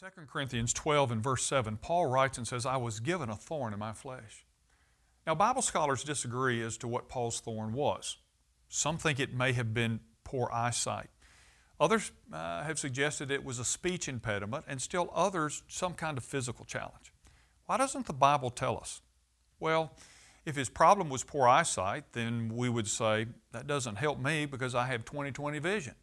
2 Corinthians 12 and verse 7, Paul writes and says, I was given a thorn in my flesh. Now, Bible scholars disagree as to what Paul's thorn was. Some think it may have been poor eyesight. Others uh, have suggested it was a speech impediment, and still others, some kind of physical challenge. Why doesn't the Bible tell us? Well, if his problem was poor eyesight, then we would say, that doesn't help me because I have 20 20 vision.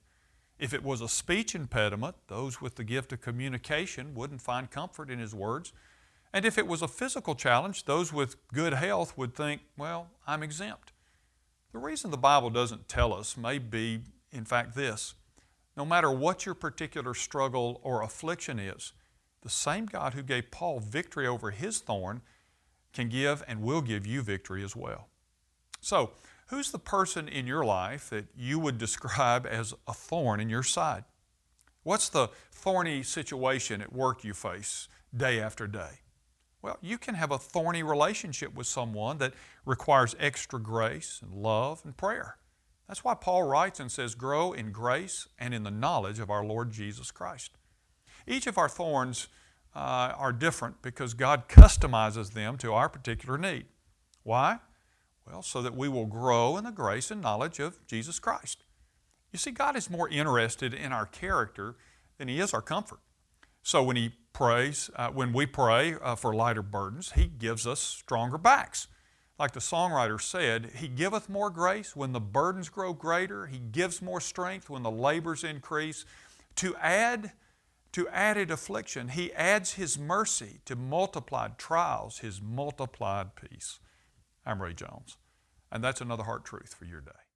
If it was a speech impediment, those with the gift of communication wouldn't find comfort in his words. And if it was a physical challenge, those with good health would think, well, I'm exempt. The reason the Bible doesn't tell us may be, in fact, this no matter what your particular struggle or affliction is, the same God who gave Paul victory over his thorn can give and will give you victory as well. So, who's the person in your life that you would describe as a thorn in your side? What's the thorny situation at work you face day after day? Well, you can have a thorny relationship with someone that requires extra grace and love and prayer. That's why Paul writes and says, Grow in grace and in the knowledge of our Lord Jesus Christ. Each of our thorns uh, are different because God customizes them to our particular need. Why? Well, so that we will grow in the grace and knowledge of Jesus Christ. You see, God is more interested in our character than He is our comfort. So when He prays, uh, when we pray uh, for lighter burdens, He gives us stronger backs. Like the songwriter said, He giveth more grace when the burdens grow greater. He gives more strength when the labors increase. To add to added affliction, He adds His mercy to multiplied trials, His multiplied peace. I'm Ray Jones, and that's another heart truth for your day.